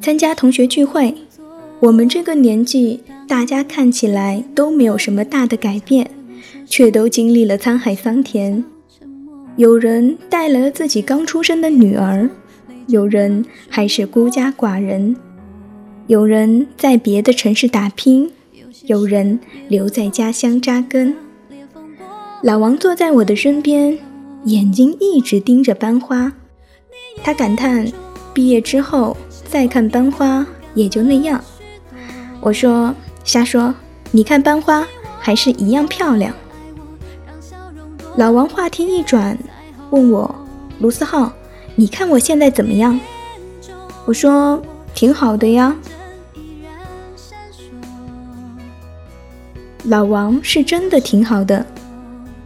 参加同学聚会，我们这个年纪，大家看起来都没有什么大的改变，却都经历了沧海桑田。有人带来了自己刚出生的女儿，有人还是孤家寡人，有人在别的城市打拼，有人留在家乡扎根。老王坐在我的身边，眼睛一直盯着班花。他感叹：毕业之后再看班花也就那样。我说：瞎说，你看班花还是一样漂亮。老王话题一转，问我：“卢思浩，你看我现在怎么样？”我说：“挺好的呀。”老王是真的挺好的。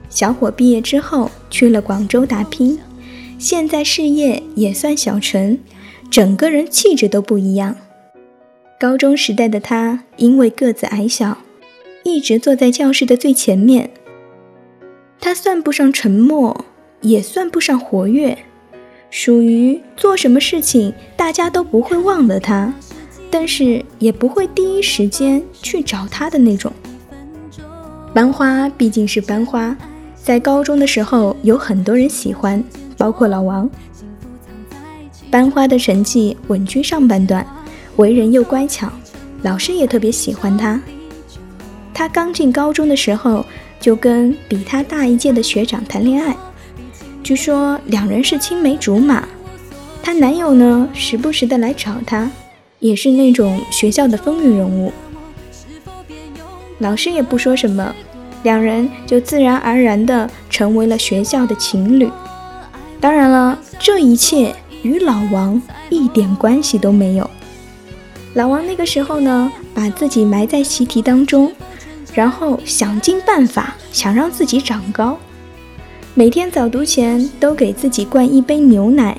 小伙毕业之后去了广州打拼，现在事业也算小成，整个人气质都不一样。高中时代的他因为个子矮小，一直坐在教室的最前面。他算不上沉默，也算不上活跃，属于做什么事情大家都不会忘了他，但是也不会第一时间去找他的那种。班花毕竟是班花，在高中的时候有很多人喜欢，包括老王。班花的成绩稳居上半段，为人又乖巧，老师也特别喜欢她。她刚进高中的时候。就跟比他大一届的学长谈恋爱，据说两人是青梅竹马。她男友呢，时不时的来找她，也是那种学校的风云人物。老师也不说什么，两人就自然而然的成为了学校的情侣。当然了，这一切与老王一点关系都没有。老王那个时候呢，把自己埋在习题当中。然后想尽办法想让自己长高，每天早读前都给自己灌一杯牛奶，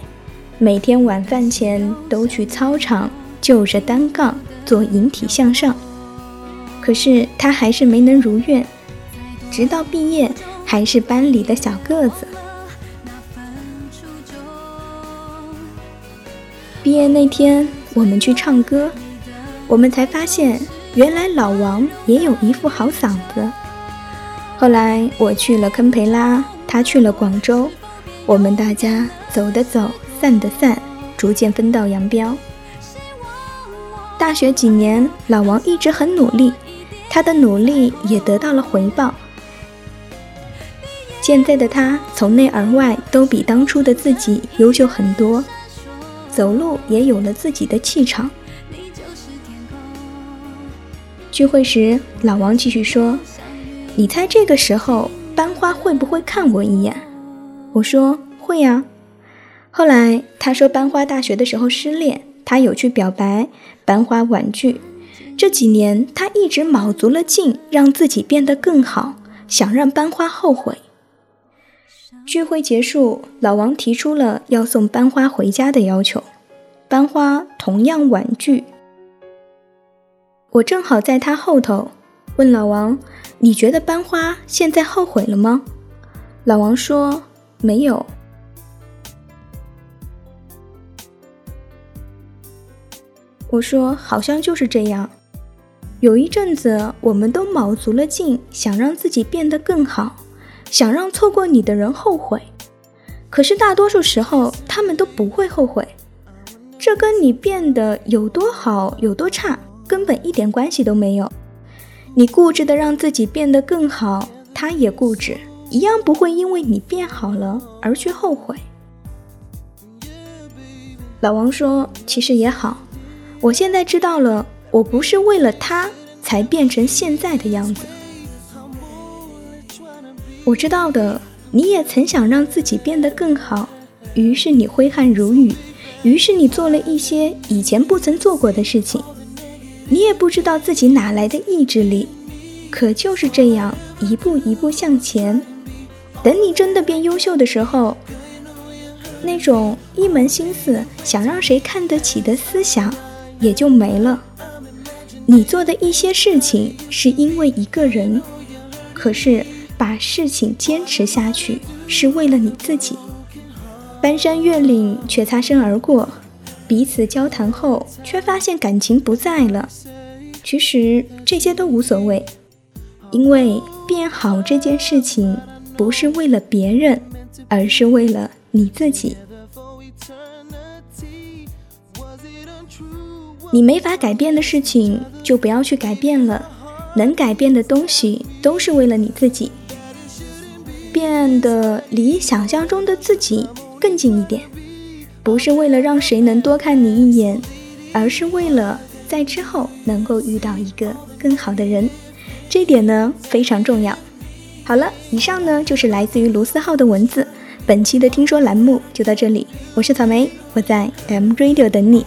每天晚饭前都去操场就着单杠做引体向上。可是他还是没能如愿，直到毕业还是班里的小个子。毕业那天我们去唱歌，我们才发现。原来老王也有一副好嗓子。后来我去了堪培拉，他去了广州，我们大家走的走，散的散，逐渐分道扬镳。大学几年，老王一直很努力，他的努力也得到了回报。现在的他从内而外都比当初的自己优秀很多，走路也有了自己的气场。聚会时，老王继续说：“你猜这个时候班花会不会看我一眼？”我说：“会呀。”后来他说，班花大学的时候失恋，他有去表白，班花婉拒。这几年他一直卯足了劲，让自己变得更好，想让班花后悔。聚会结束，老王提出了要送班花回家的要求，班花同样婉拒。我正好在他后头，问老王：“你觉得班花现在后悔了吗？”老王说：“没有。”我说：“好像就是这样。有一阵子，我们都卯足了劲，想让自己变得更好，想让错过你的人后悔。可是大多数时候，他们都不会后悔。这跟你变得有多好、有多差。”根本一点关系都没有。你固执的让自己变得更好，他也固执，一样不会因为你变好了而去后悔。老王说：“其实也好，我现在知道了，我不是为了他才变成现在的样子。我知道的，你也曾想让自己变得更好，于是你挥汗如雨，于是你做了一些以前不曾做过的事情。”你也不知道自己哪来的意志力，可就是这样一步一步向前。等你真的变优秀的时候，那种一门心思想让谁看得起的思想也就没了。你做的一些事情是因为一个人，可是把事情坚持下去是为了你自己。翻山越岭却擦身而过，彼此交谈后却发现感情不在了。其实这些都无所谓，因为变好这件事情不是为了别人，而是为了你自己。你没法改变的事情就不要去改变了，能改变的东西都是为了你自己，变得离想象中的自己。更近一点，不是为了让谁能多看你一眼，而是为了在之后能够遇到一个更好的人，这点呢非常重要。好了，以上呢就是来自于卢思浩的文字。本期的听说栏目就到这里，我是草莓，我在 M Radio 等你。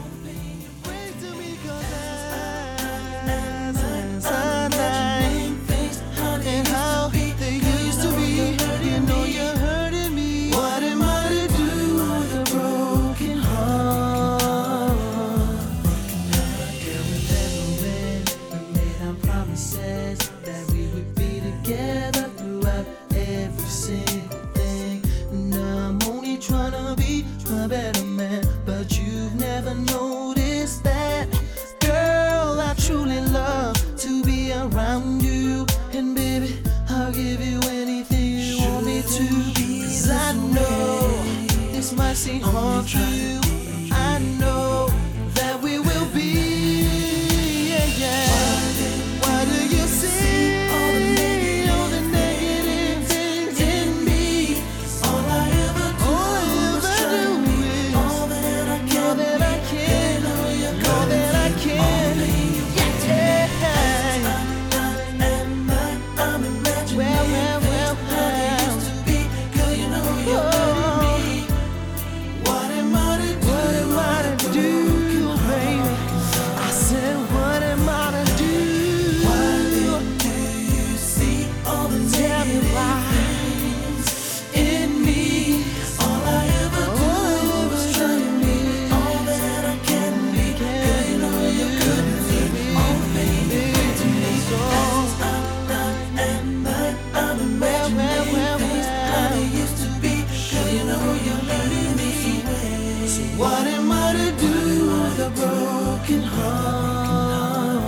broken heart.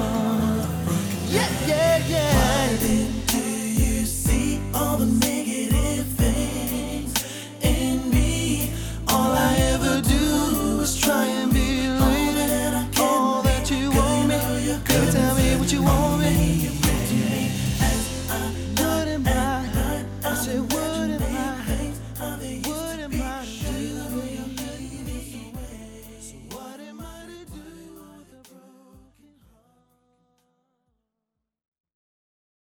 Yeah, yeah, yeah.